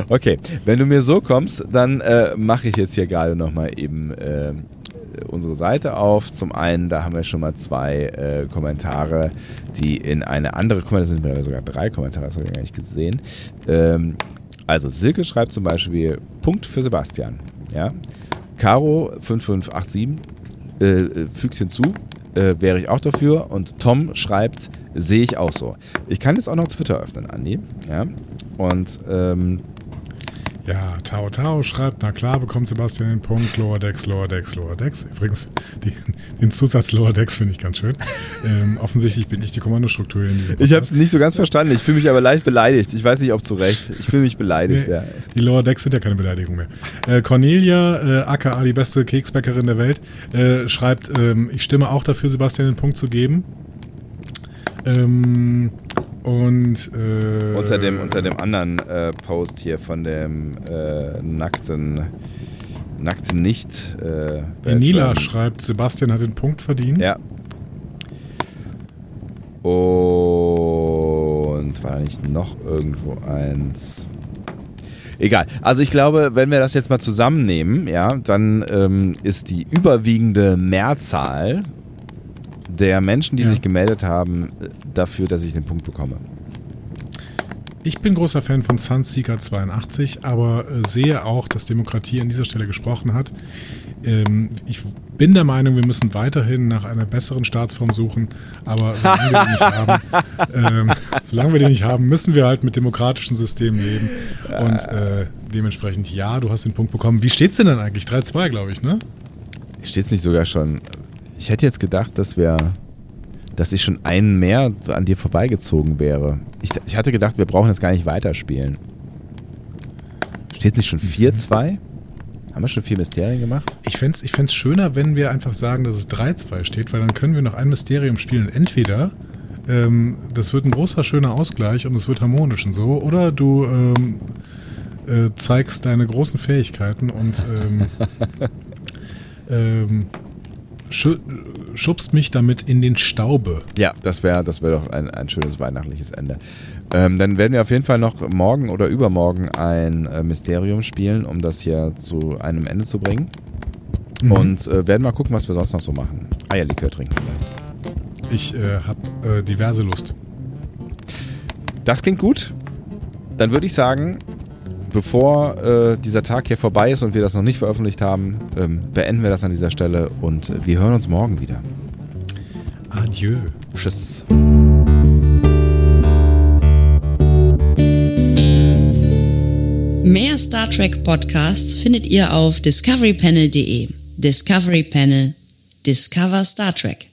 Okay, wenn du mir so kommst, dann äh, mache ich jetzt hier gerade nochmal eben äh, unsere Seite auf. Zum einen, da haben wir schon mal zwei äh, Kommentare, die in eine andere, guck das sind sogar drei Kommentare, das habe ich gar nicht gesehen. Ähm, also Silke schreibt zum Beispiel, Punkt für Sebastian. Ja? Caro 5587 äh, äh, fügt hinzu, äh, wäre ich auch dafür. Und Tom schreibt, sehe ich auch so. Ich kann jetzt auch noch Twitter öffnen, Andi. Ja? Und ähm, Ja, Tao Tao schreibt, na klar bekommt Sebastian den Punkt. Lower Decks, Lower Decks, Lower Decks. Übrigens, die, den Zusatz Lower Decks finde ich ganz schön. Ähm, offensichtlich bin ich die Kommandostruktur in diesem Ich habe es nicht so ganz verstanden. Ich fühle mich aber leicht beleidigt. Ich weiß nicht, ob zu Recht. Ich fühle mich beleidigt. Nee, Ja. Die Lower Decks sind ja keine Beleidigung mehr. Äh, Cornelia, äh, aka die beste Keksbäckerin der Welt, äh, schreibt, ähm, ich stimme auch dafür, Sebastian den Punkt zu geben. Ähm, und äh, Unter, dem, unter dem anderen äh, Post hier von dem äh, nackten, nackten Nicht. Äh, Bachelor. schreibt, Sebastian hat den Punkt verdient. Ja. Und war da nicht noch irgendwo eins? Egal. Also ich glaube, wenn wir das jetzt mal zusammennehmen, ja, dann ähm, ist die überwiegende Mehrzahl der Menschen, die Ja. sich gemeldet haben, äh, dafür, dass ich den Punkt bekomme. Ich bin großer Fan von Sunseeker 82, aber äh, sehe auch, dass Demokratie an dieser Stelle gesprochen hat. Ähm, ich bin der Meinung, wir müssen weiterhin nach einer besseren Staatsform suchen, aber solange wir die nicht haben, ähm, solange wir die nicht haben, müssen wir halt mit demokratischen Systemen leben. Und äh, dementsprechend, ja, du hast den Punkt bekommen. Wie steht's denn dann eigentlich? 3-2, glaube ich, ne? Steht es nicht sogar schon? Ich hätte jetzt gedacht, dass wir, dass ich schon einen mehr an dir vorbeigezogen wäre. Ich, ich hatte gedacht, wir brauchen jetzt gar nicht weiterspielen. Steht es nicht schon 4-2? Haben wir schon vier Mysterien gemacht? Ich fände es ich fänd's schöner, wenn wir einfach sagen, dass es 3-2 steht, weil dann können wir noch ein Mysterium spielen. Entweder ähm, das wird ein großer, schöner Ausgleich und es wird harmonisch und so, oder du ähm, äh, zeigst deine großen Fähigkeiten und ähm, ähm, schubst mich damit in den Staube. Ja, das wäre das wär doch ein, ein schönes weihnachtliches Ende. Ähm, dann werden wir auf jeden Fall noch morgen oder übermorgen ein äh, Mysterium spielen, um das hier zu einem Ende zu bringen. Mhm. Und äh, werden mal gucken, was wir sonst noch so machen. Eierlikör trinken vielleicht. Ich äh, habe äh, diverse Lust. Das klingt gut. Dann würde ich sagen, bevor äh, dieser Tag hier vorbei ist und wir das noch nicht veröffentlicht haben, ähm, beenden wir das an dieser Stelle und äh, wir hören uns morgen wieder. Adieu. Tschüss. Mehr Star Trek Podcasts findet ihr auf discoverypanel.de. Discovery Panel. Discover Star Trek.